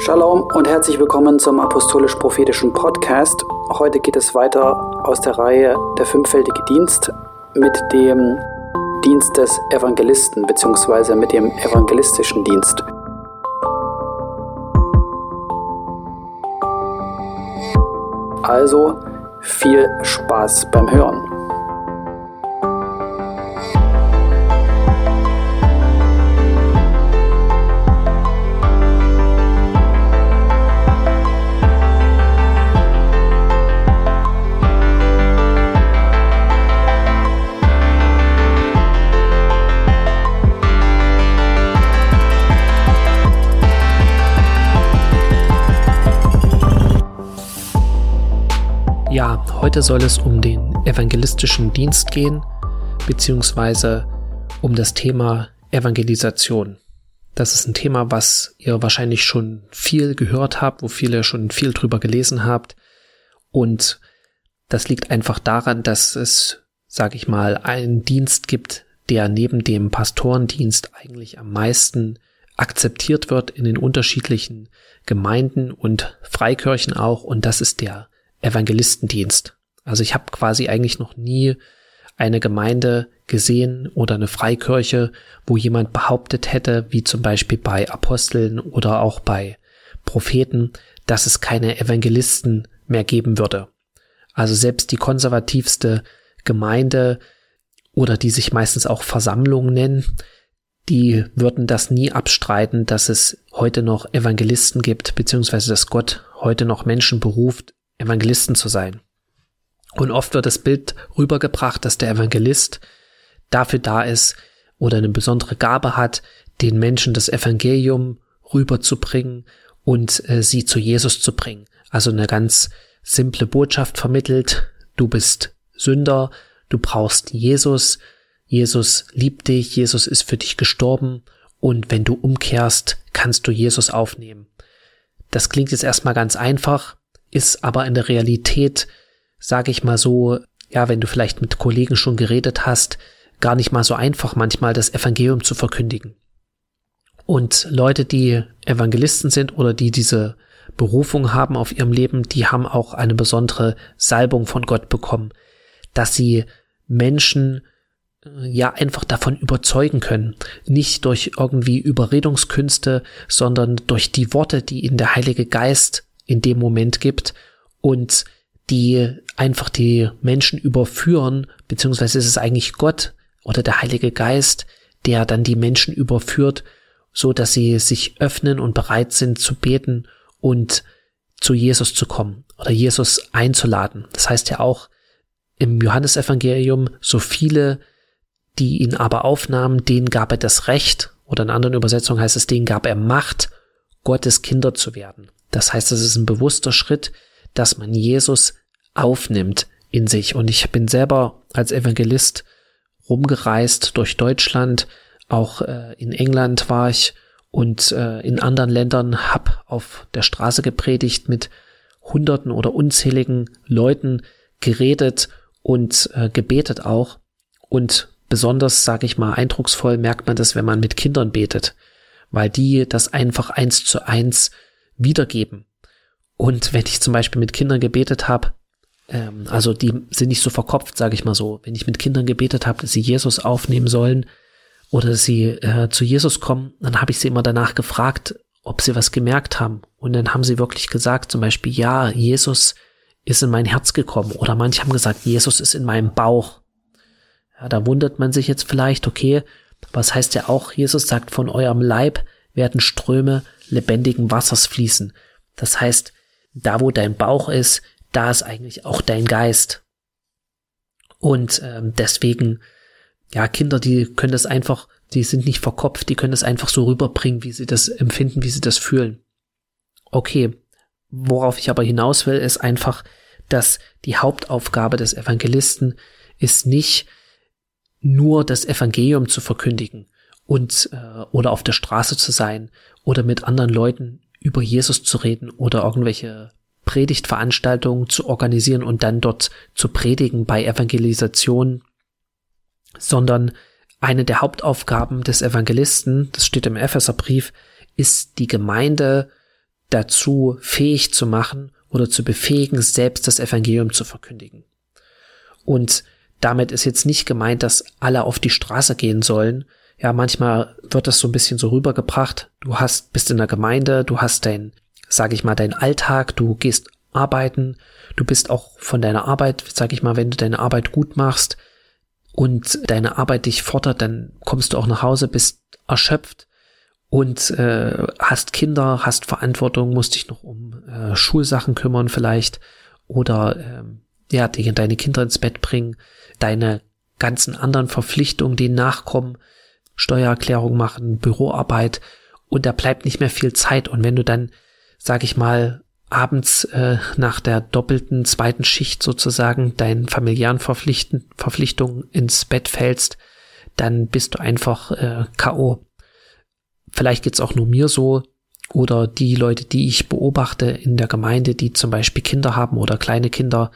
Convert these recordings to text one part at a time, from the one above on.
Shalom und herzlich willkommen zum Apostolisch-Prophetischen Podcast. Heute geht es weiter aus der Reihe Der fünffältige Dienst mit dem Dienst des Evangelisten bzw. mit dem evangelistischen Dienst. Also viel Spaß beim Hören. Heute soll es um den evangelistischen Dienst gehen, beziehungsweise um das Thema Evangelisation. Das ist ein Thema, was ihr wahrscheinlich schon viel gehört habt, wo viele schon viel drüber gelesen habt. Und das liegt einfach daran, dass es, sag ich mal, einen Dienst gibt, der neben dem Pastorendienst eigentlich am meisten akzeptiert wird in den unterschiedlichen Gemeinden und Freikirchen auch. Und das ist der Evangelistendienst. Also ich habe quasi eigentlich noch nie eine Gemeinde gesehen oder eine Freikirche, wo jemand behauptet hätte, wie zum Beispiel bei Aposteln oder auch bei Propheten, dass es keine Evangelisten mehr geben würde. Also selbst die konservativste Gemeinde oder die sich meistens auch Versammlungen nennen, die würden das nie abstreiten, dass es heute noch Evangelisten gibt, beziehungsweise dass Gott heute noch Menschen beruft, Evangelisten zu sein. Und oft wird das Bild rübergebracht, dass der Evangelist dafür da ist oder eine besondere Gabe hat, den Menschen das Evangelium rüberzubringen und äh, sie zu Jesus zu bringen. Also eine ganz simple Botschaft vermittelt. Du bist Sünder, du brauchst Jesus, Jesus liebt dich, Jesus ist für dich gestorben und wenn du umkehrst, kannst du Jesus aufnehmen. Das klingt jetzt erstmal ganz einfach, ist aber in der Realität, sage ich mal so, ja, wenn du vielleicht mit Kollegen schon geredet hast, gar nicht mal so einfach manchmal das Evangelium zu verkündigen. Und Leute, die Evangelisten sind oder die diese Berufung haben auf ihrem Leben, die haben auch eine besondere Salbung von Gott bekommen, dass sie Menschen äh, ja einfach davon überzeugen können. Nicht durch irgendwie Überredungskünste, sondern durch die Worte, die ihnen der Heilige Geist in dem Moment gibt und die einfach die Menschen überführen, beziehungsweise ist es eigentlich Gott oder der Heilige Geist, der dann die Menschen überführt, so dass sie sich öffnen und bereit sind zu beten und zu Jesus zu kommen oder Jesus einzuladen. Das heißt ja auch im Johannesevangelium, so viele, die ihn aber aufnahmen, denen gab er das Recht, oder in anderen Übersetzungen heißt es, denen gab er Macht, Gottes Kinder zu werden. Das heißt, es ist ein bewusster Schritt, dass man Jesus aufnimmt in sich. Und ich bin selber als Evangelist rumgereist durch Deutschland, auch äh, in England war ich und äh, in anderen Ländern hab auf der Straße gepredigt mit Hunderten oder unzähligen Leuten geredet und äh, gebetet auch. Und besonders, sage ich mal, eindrucksvoll merkt man das, wenn man mit Kindern betet, weil die das einfach eins zu eins wiedergeben. Und wenn ich zum Beispiel mit Kindern gebetet habe, ähm, also die sind nicht so verkopft, sage ich mal so, wenn ich mit Kindern gebetet habe, dass sie Jesus aufnehmen sollen oder dass sie äh, zu Jesus kommen, dann habe ich sie immer danach gefragt, ob sie was gemerkt haben. Und dann haben sie wirklich gesagt, zum Beispiel, ja, Jesus ist in mein Herz gekommen. Oder manche haben gesagt, Jesus ist in meinem Bauch. Ja, da wundert man sich jetzt vielleicht, okay, was heißt ja auch, Jesus sagt, von eurem Leib werden Ströme lebendigen Wassers fließen. Das heißt, da wo dein Bauch ist, da ist eigentlich auch dein Geist. Und ähm, deswegen, ja, Kinder, die können das einfach, die sind nicht verkopft, die können das einfach so rüberbringen, wie sie das empfinden, wie sie das fühlen. Okay, worauf ich aber hinaus will, ist einfach, dass die Hauptaufgabe des Evangelisten ist nicht nur das Evangelium zu verkündigen und äh, oder auf der Straße zu sein oder mit anderen Leuten über Jesus zu reden oder irgendwelche Predigtveranstaltungen zu organisieren und dann dort zu predigen bei Evangelisation, sondern eine der Hauptaufgaben des Evangelisten, das steht im Epheserbrief, ist die Gemeinde dazu fähig zu machen oder zu befähigen, selbst das Evangelium zu verkündigen. Und damit ist jetzt nicht gemeint, dass alle auf die Straße gehen sollen. Ja, manchmal wird das so ein bisschen so rübergebracht. Du hast, bist in der Gemeinde, du hast dein, sag ich mal, dein Alltag, du gehst arbeiten, du bist auch von deiner Arbeit, sag ich mal, wenn du deine Arbeit gut machst und deine Arbeit dich fordert, dann kommst du auch nach Hause, bist erschöpft und äh, hast Kinder, hast Verantwortung, musst dich noch um äh, Schulsachen kümmern vielleicht oder ähm, ja, die, deine Kinder ins Bett bringen, deine ganzen anderen Verpflichtungen, die nachkommen, Steuererklärung machen, Büroarbeit und da bleibt nicht mehr viel Zeit. Und wenn du dann, sag ich mal, abends äh, nach der doppelten zweiten Schicht sozusagen deinen familiären Verpflichten, Verpflichtungen ins Bett fällst, dann bist du einfach äh, KO. Vielleicht geht's auch nur mir so oder die Leute, die ich beobachte in der Gemeinde, die zum Beispiel Kinder haben oder kleine Kinder.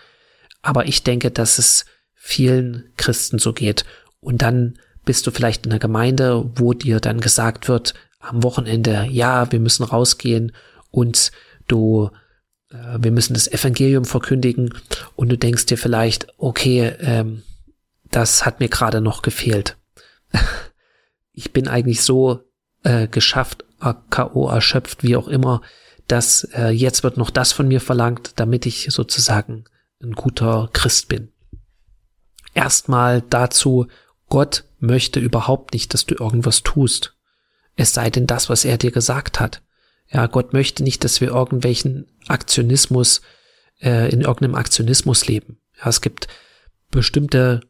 Aber ich denke, dass es vielen Christen so geht. Und dann bist du vielleicht in der Gemeinde, wo dir dann gesagt wird, am Wochenende, ja, wir müssen rausgehen und du, äh, wir müssen das Evangelium verkündigen und du denkst dir vielleicht, okay, ähm, das hat mir gerade noch gefehlt. ich bin eigentlich so äh, geschafft, K.O. erschöpft, wie auch immer, dass äh, jetzt wird noch das von mir verlangt, damit ich sozusagen ein guter Christ bin. Erstmal dazu, Gott möchte überhaupt nicht, dass du irgendwas tust. Es sei denn das, was er dir gesagt hat. Ja, Gott möchte nicht, dass wir irgendwelchen Aktionismus, äh, in irgendeinem Aktionismus leben. Ja, es gibt bestimmte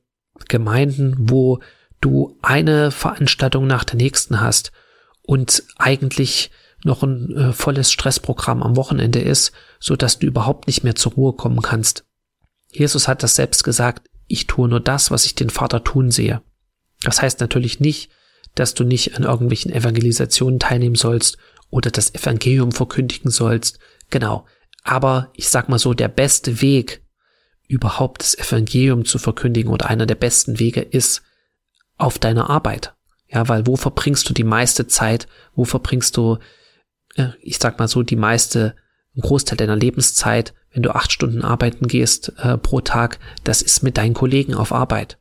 Gemeinden, wo du eine Veranstaltung nach der nächsten hast und eigentlich noch ein äh, volles Stressprogramm am Wochenende ist, so dass du überhaupt nicht mehr zur Ruhe kommen kannst. Jesus hat das selbst gesagt, ich tue nur das, was ich den Vater tun sehe. Das heißt natürlich nicht, dass du nicht an irgendwelchen Evangelisationen teilnehmen sollst oder das Evangelium verkündigen sollst. Genau. Aber ich sag mal so, der beste Weg, überhaupt das Evangelium zu verkündigen oder einer der besten Wege ist auf deiner Arbeit. Ja, weil wo verbringst du die meiste Zeit? Wo verbringst du, äh, ich sag mal so, die meiste, ein Großteil deiner Lebenszeit, wenn du acht Stunden arbeiten gehst äh, pro Tag? Das ist mit deinen Kollegen auf Arbeit.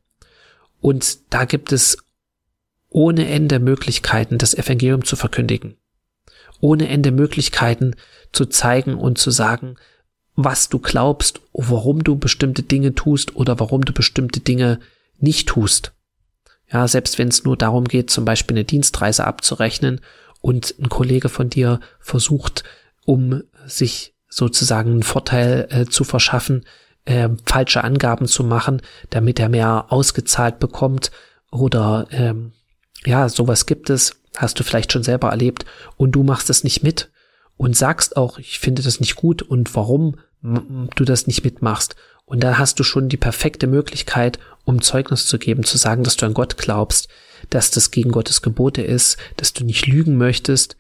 Und da gibt es ohne Ende Möglichkeiten, das Evangelium zu verkündigen. Ohne Ende Möglichkeiten zu zeigen und zu sagen, was du glaubst, warum du bestimmte Dinge tust oder warum du bestimmte Dinge nicht tust. Ja, selbst wenn es nur darum geht, zum Beispiel eine Dienstreise abzurechnen und ein Kollege von dir versucht, um sich sozusagen einen Vorteil äh, zu verschaffen, äh, falsche Angaben zu machen, damit er mehr ausgezahlt bekommt oder ähm, ja, sowas gibt es, hast du vielleicht schon selber erlebt und du machst es nicht mit und sagst auch, ich finde das nicht gut und warum du das nicht mitmachst. Und da hast du schon die perfekte Möglichkeit, um Zeugnis zu geben, zu sagen, dass du an Gott glaubst, dass das gegen Gottes Gebote ist, dass du nicht lügen möchtest.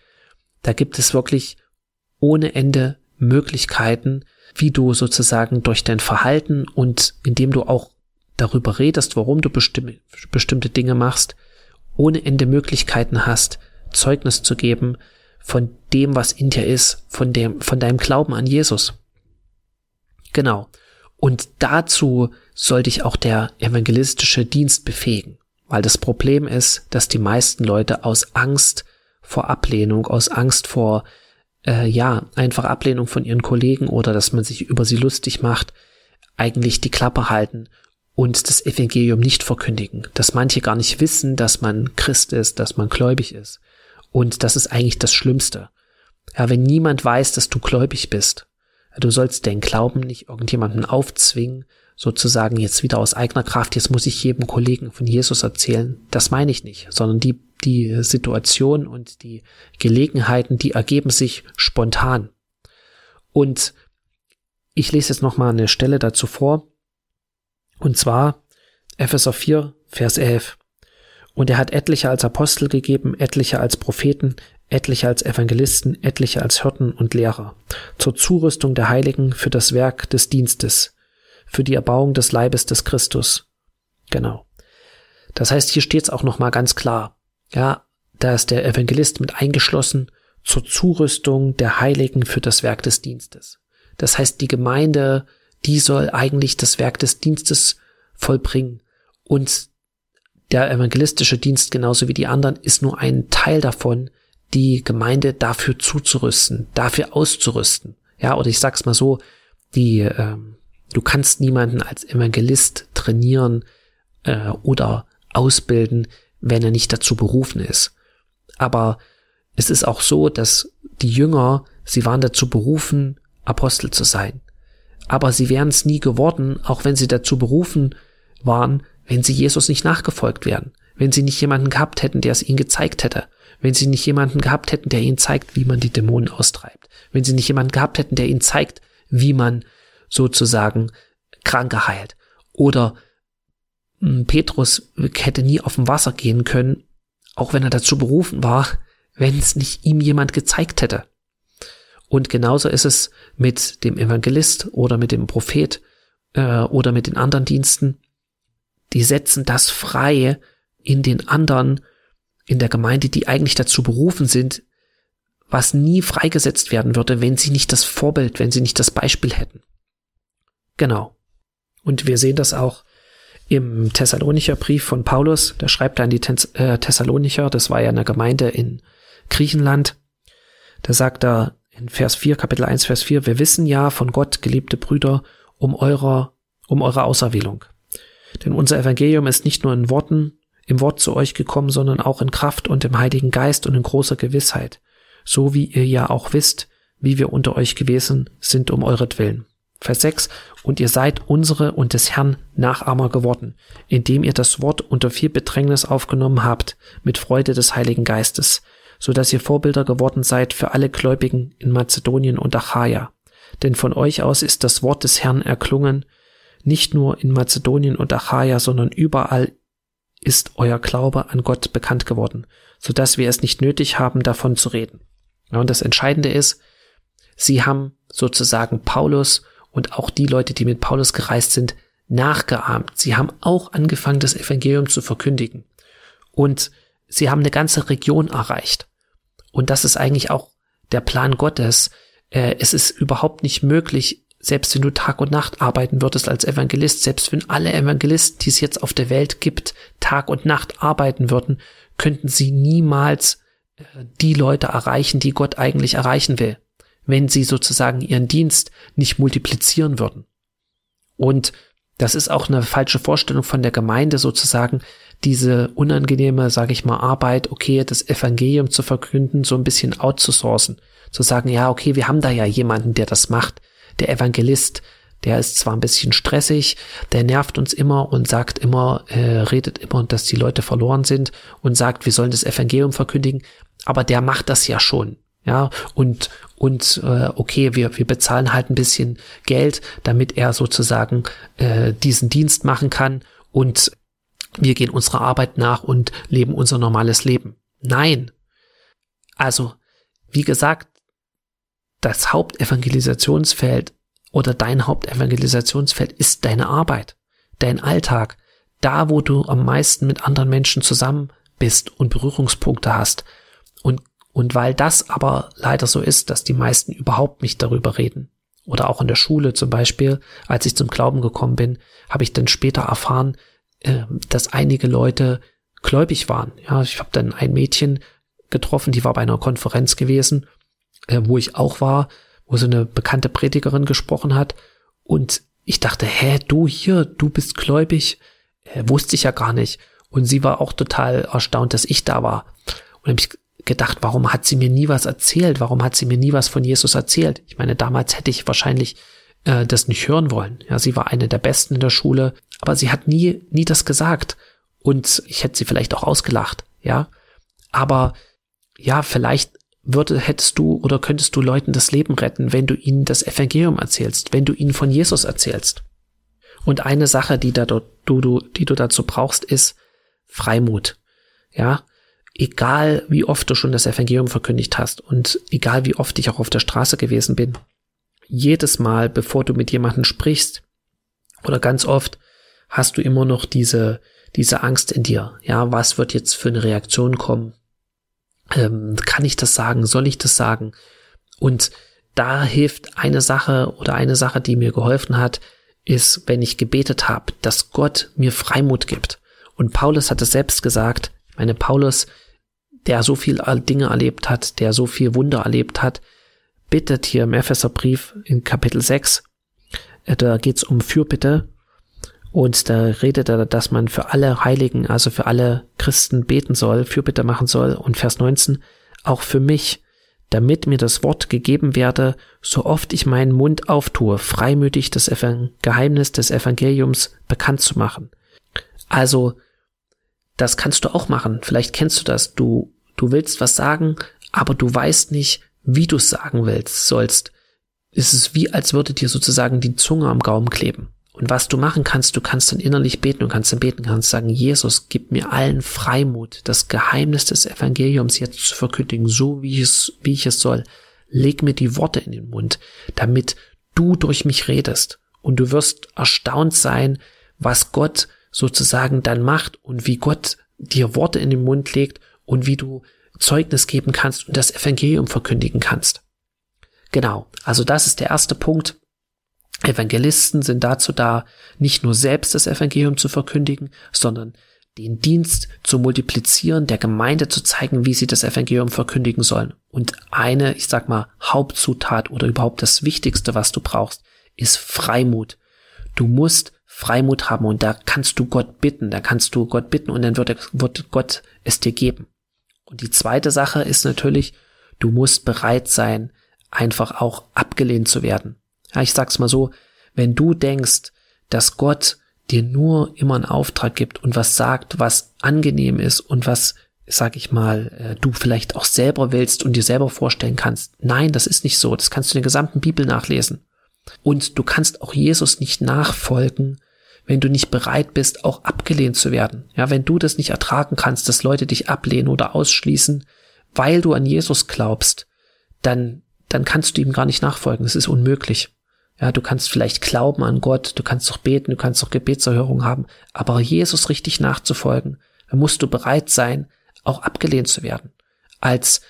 Da gibt es wirklich ohne Ende Möglichkeiten, wie du sozusagen durch dein Verhalten und indem du auch darüber redest, warum du bestimm bestimmte Dinge machst, ohne Ende Möglichkeiten hast, Zeugnis zu geben von dem, was in dir ist, von dem, von deinem Glauben an Jesus. Genau. Und dazu soll dich auch der evangelistische Dienst befähigen. Weil das Problem ist, dass die meisten Leute aus Angst vor Ablehnung, aus Angst vor, äh, ja, einfach Ablehnung von ihren Kollegen oder dass man sich über sie lustig macht, eigentlich die Klappe halten und das Evangelium nicht verkündigen. Dass manche gar nicht wissen, dass man Christ ist, dass man gläubig ist. Und das ist eigentlich das Schlimmste. Ja, wenn niemand weiß, dass du gläubig bist, Du sollst den Glauben nicht irgendjemanden aufzwingen, sozusagen jetzt wieder aus eigener Kraft, jetzt muss ich jedem Kollegen von Jesus erzählen. Das meine ich nicht, sondern die, die Situation und die Gelegenheiten, die ergeben sich spontan. Und ich lese jetzt nochmal eine Stelle dazu vor. Und zwar Epheser 4, Vers 11. Und er hat etliche als Apostel gegeben, etliche als Propheten, etliche als Evangelisten, etliche als Hirten und Lehrer, zur Zurüstung der Heiligen für das Werk des Dienstes, für die Erbauung des Leibes des Christus. Genau. Das heißt, hier steht es auch nochmal ganz klar. Ja, da ist der Evangelist mit eingeschlossen zur Zurüstung der Heiligen für das Werk des Dienstes. Das heißt, die Gemeinde, die soll eigentlich das Werk des Dienstes vollbringen. Und der evangelistische Dienst genauso wie die anderen ist nur ein Teil davon, die Gemeinde dafür zuzurüsten, dafür auszurüsten. Ja, oder ich sag's mal so, die, ähm, du kannst niemanden als Evangelist trainieren äh, oder ausbilden, wenn er nicht dazu berufen ist. Aber es ist auch so, dass die Jünger, sie waren dazu berufen, Apostel zu sein. Aber sie wären es nie geworden, auch wenn sie dazu berufen waren, wenn sie Jesus nicht nachgefolgt wären, wenn sie nicht jemanden gehabt hätten, der es ihnen gezeigt hätte, wenn sie nicht jemanden gehabt hätten, der ihnen zeigt, wie man die Dämonen austreibt, wenn sie nicht jemanden gehabt hätten, der ihnen zeigt, wie man sozusagen Kranke heilt. Oder hm, Petrus hätte nie auf dem Wasser gehen können, auch wenn er dazu berufen war, wenn es nicht ihm jemand gezeigt hätte. Und genauso ist es mit dem Evangelist oder mit dem Prophet äh, oder mit den anderen Diensten. Die setzen das frei in den anderen, in der Gemeinde, die eigentlich dazu berufen sind, was nie freigesetzt werden würde, wenn sie nicht das Vorbild, wenn sie nicht das Beispiel hätten. Genau. Und wir sehen das auch im Thessalonicher Brief von Paulus. Da schreibt an die äh, Thessalonicher, das war ja eine Gemeinde in Griechenland. Da sagt er, in Vers 4, Kapitel 1, Vers 4, wir wissen ja von Gott, geliebte Brüder, um eurer, um eure Auserwählung. Denn unser Evangelium ist nicht nur in Worten, im Wort zu euch gekommen, sondern auch in Kraft und im Heiligen Geist und in großer Gewissheit. So wie ihr ja auch wisst, wie wir unter euch gewesen sind um euretwillen. Vers 6, und ihr seid unsere und des Herrn Nachahmer geworden, indem ihr das Wort unter viel Bedrängnis aufgenommen habt, mit Freude des Heiligen Geistes, so dass ihr Vorbilder geworden seid für alle Gläubigen in Mazedonien und Achaia. Denn von euch aus ist das Wort des Herrn erklungen, nicht nur in Mazedonien und Achaia, sondern überall ist euer Glaube an Gott bekannt geworden, so dass wir es nicht nötig haben, davon zu reden. Ja, und das Entscheidende ist, sie haben sozusagen Paulus und auch die Leute, die mit Paulus gereist sind, nachgeahmt. Sie haben auch angefangen, das Evangelium zu verkündigen. Und sie haben eine ganze Region erreicht. Und das ist eigentlich auch der Plan Gottes. Äh, es ist überhaupt nicht möglich, selbst wenn du Tag und Nacht arbeiten würdest als Evangelist, selbst wenn alle Evangelisten, die es jetzt auf der Welt gibt, Tag und Nacht arbeiten würden, könnten sie niemals äh, die Leute erreichen, die Gott eigentlich erreichen will, wenn sie sozusagen ihren Dienst nicht multiplizieren würden. Und das ist auch eine falsche Vorstellung von der Gemeinde sozusagen, diese unangenehme, sage ich mal, Arbeit, okay, das Evangelium zu verkünden, so ein bisschen outzusourcen. Zu sagen, ja, okay, wir haben da ja jemanden, der das macht. Der Evangelist, der ist zwar ein bisschen stressig, der nervt uns immer und sagt immer, äh, redet immer, dass die Leute verloren sind und sagt, wir sollen das Evangelium verkündigen, aber der macht das ja schon. Ja, und, und äh, okay, wir, wir bezahlen halt ein bisschen Geld, damit er sozusagen äh, diesen Dienst machen kann und wir gehen unserer Arbeit nach und leben unser normales Leben. Nein. Also, wie gesagt, das Hauptevangelisationsfeld oder dein Hauptevangelisationsfeld ist deine Arbeit, dein Alltag, da wo du am meisten mit anderen Menschen zusammen bist und Berührungspunkte hast. Und, und weil das aber leider so ist, dass die meisten überhaupt nicht darüber reden, oder auch in der Schule zum Beispiel, als ich zum Glauben gekommen bin, habe ich dann später erfahren, äh, dass einige Leute gläubig waren. Ja, ich habe dann ein Mädchen getroffen, die war bei einer Konferenz gewesen, äh, wo ich auch war, wo so eine bekannte Predigerin gesprochen hat. Und ich dachte, hä, du hier, du bist gläubig? Äh, wusste ich ja gar nicht. Und sie war auch total erstaunt, dass ich da war. Und habe ich gedacht, warum hat sie mir nie was erzählt? Warum hat sie mir nie was von Jesus erzählt? Ich meine, damals hätte ich wahrscheinlich äh, das nicht hören wollen. Ja, sie war eine der Besten in der Schule, aber sie hat nie, nie das gesagt. Und ich hätte sie vielleicht auch ausgelacht, ja. Aber ja, vielleicht würde, hättest du oder könntest du Leuten das Leben retten, wenn du ihnen das Evangelium erzählst, wenn du ihnen von Jesus erzählst. Und eine Sache, die, da, du, du, die du dazu brauchst, ist Freimut. Ja, egal wie oft du schon das Evangelium verkündigt hast und egal wie oft ich auch auf der Straße gewesen bin, jedes Mal, bevor du mit jemandem sprichst, oder ganz oft, hast du immer noch diese, diese Angst in dir. Ja, was wird jetzt für eine Reaktion kommen? Ähm, kann ich das sagen? Soll ich das sagen? Und da hilft eine Sache oder eine Sache, die mir geholfen hat, ist, wenn ich gebetet habe, dass Gott mir Freimut gibt. Und Paulus hat es selbst gesagt, meine Paulus, der so viel Dinge erlebt hat, der so viel Wunder erlebt hat, bittet hier im Epheserbrief in Kapitel 6, äh, da geht's um Fürbitte und da redet er, dass man für alle Heiligen, also für alle Christen beten soll, Fürbitte machen soll und Vers 19, auch für mich, damit mir das Wort gegeben werde, so oft ich meinen Mund auftue, freimütig das Geheimnis des Evangeliums bekannt zu machen. Also, das kannst du auch machen. Vielleicht kennst du das. Du, du willst was sagen, aber du weißt nicht, wie du es sagen willst, sollst. Es ist wie, als würde dir sozusagen die Zunge am Gaumen kleben. Und was du machen kannst, du kannst dann innerlich beten, und kannst dann beten, kannst sagen, Jesus, gib mir allen Freimut, das Geheimnis des Evangeliums jetzt zu verkündigen, so wie ich es, wie ich es soll. Leg mir die Worte in den Mund, damit du durch mich redest. Und du wirst erstaunt sein, was Gott sozusagen dann macht und wie Gott dir Worte in den Mund legt und wie du Zeugnis geben kannst und das Evangelium verkündigen kannst. Genau, also das ist der erste Punkt. Evangelisten sind dazu da, nicht nur selbst das Evangelium zu verkündigen, sondern den Dienst zu multiplizieren, der Gemeinde zu zeigen, wie sie das Evangelium verkündigen sollen. Und eine, ich sag mal, Hauptzutat oder überhaupt das Wichtigste, was du brauchst, ist Freimut. Du musst Freimut haben und da kannst du Gott bitten, da kannst du Gott bitten und dann wird, wird Gott es dir geben. Und die zweite Sache ist natürlich, du musst bereit sein, einfach auch abgelehnt zu werden. Ja, ich sag's mal so, wenn du denkst, dass Gott dir nur immer einen Auftrag gibt und was sagt, was angenehm ist und was, sag ich mal, äh, du vielleicht auch selber willst und dir selber vorstellen kannst. Nein, das ist nicht so. Das kannst du in der gesamten Bibel nachlesen. Und du kannst auch Jesus nicht nachfolgen, wenn du nicht bereit bist, auch abgelehnt zu werden. Ja, wenn du das nicht ertragen kannst, dass Leute dich ablehnen oder ausschließen, weil du an Jesus glaubst, dann, dann kannst du ihm gar nicht nachfolgen. Das ist unmöglich. Ja, du kannst vielleicht glauben an Gott, du kannst doch beten, du kannst doch Gebetserhörung haben, aber Jesus richtig nachzufolgen, dann musst du bereit sein, auch abgelehnt zu werden. Als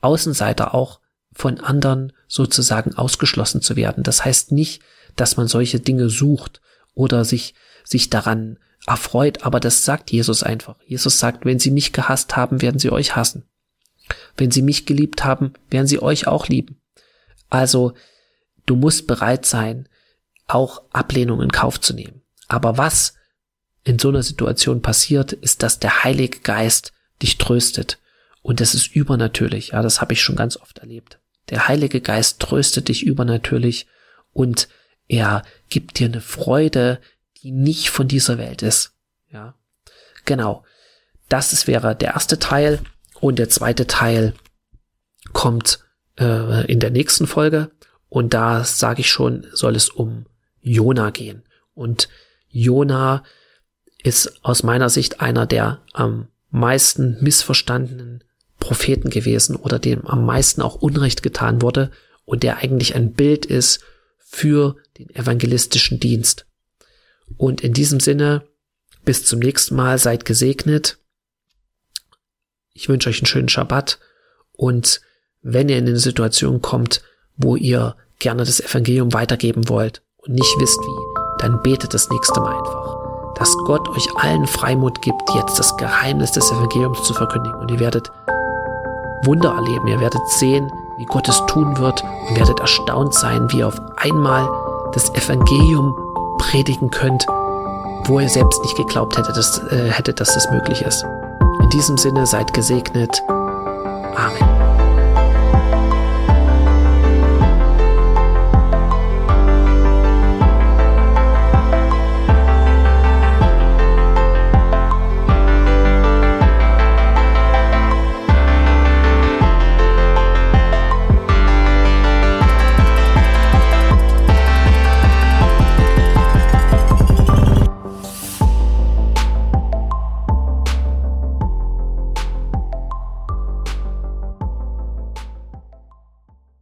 Außenseiter auch von anderen sozusagen ausgeschlossen zu werden. Das heißt nicht, dass man solche Dinge sucht oder sich, sich daran erfreut, aber das sagt Jesus einfach. Jesus sagt, wenn sie mich gehasst haben, werden sie euch hassen. Wenn sie mich geliebt haben, werden sie euch auch lieben. Also Du musst bereit sein, auch Ablehnung in Kauf zu nehmen. Aber was in so einer Situation passiert, ist, dass der Heilige Geist dich tröstet. Und das ist übernatürlich. Ja, das habe ich schon ganz oft erlebt. Der Heilige Geist tröstet dich übernatürlich und er gibt dir eine Freude, die nicht von dieser Welt ist. Ja, genau. Das ist, wäre der erste Teil und der zweite Teil kommt äh, in der nächsten Folge. Und da sage ich schon, soll es um Jona gehen. Und Jona ist aus meiner Sicht einer der am meisten missverstandenen Propheten gewesen oder dem am meisten auch Unrecht getan wurde und der eigentlich ein Bild ist für den evangelistischen Dienst. Und in diesem Sinne, bis zum nächsten Mal, seid gesegnet. Ich wünsche euch einen schönen Schabbat und wenn ihr in eine Situation kommt, wo ihr gerne das Evangelium weitergeben wollt und nicht wisst wie, dann betet das nächste Mal einfach, dass Gott euch allen Freimut gibt, jetzt das Geheimnis des Evangeliums zu verkündigen. Und ihr werdet Wunder erleben, ihr werdet sehen, wie Gott es tun wird und werdet erstaunt sein, wie ihr auf einmal das Evangelium predigen könnt, wo ihr selbst nicht geglaubt hättet, dass, äh, hättet, dass das möglich ist. In diesem Sinne seid gesegnet. Amen.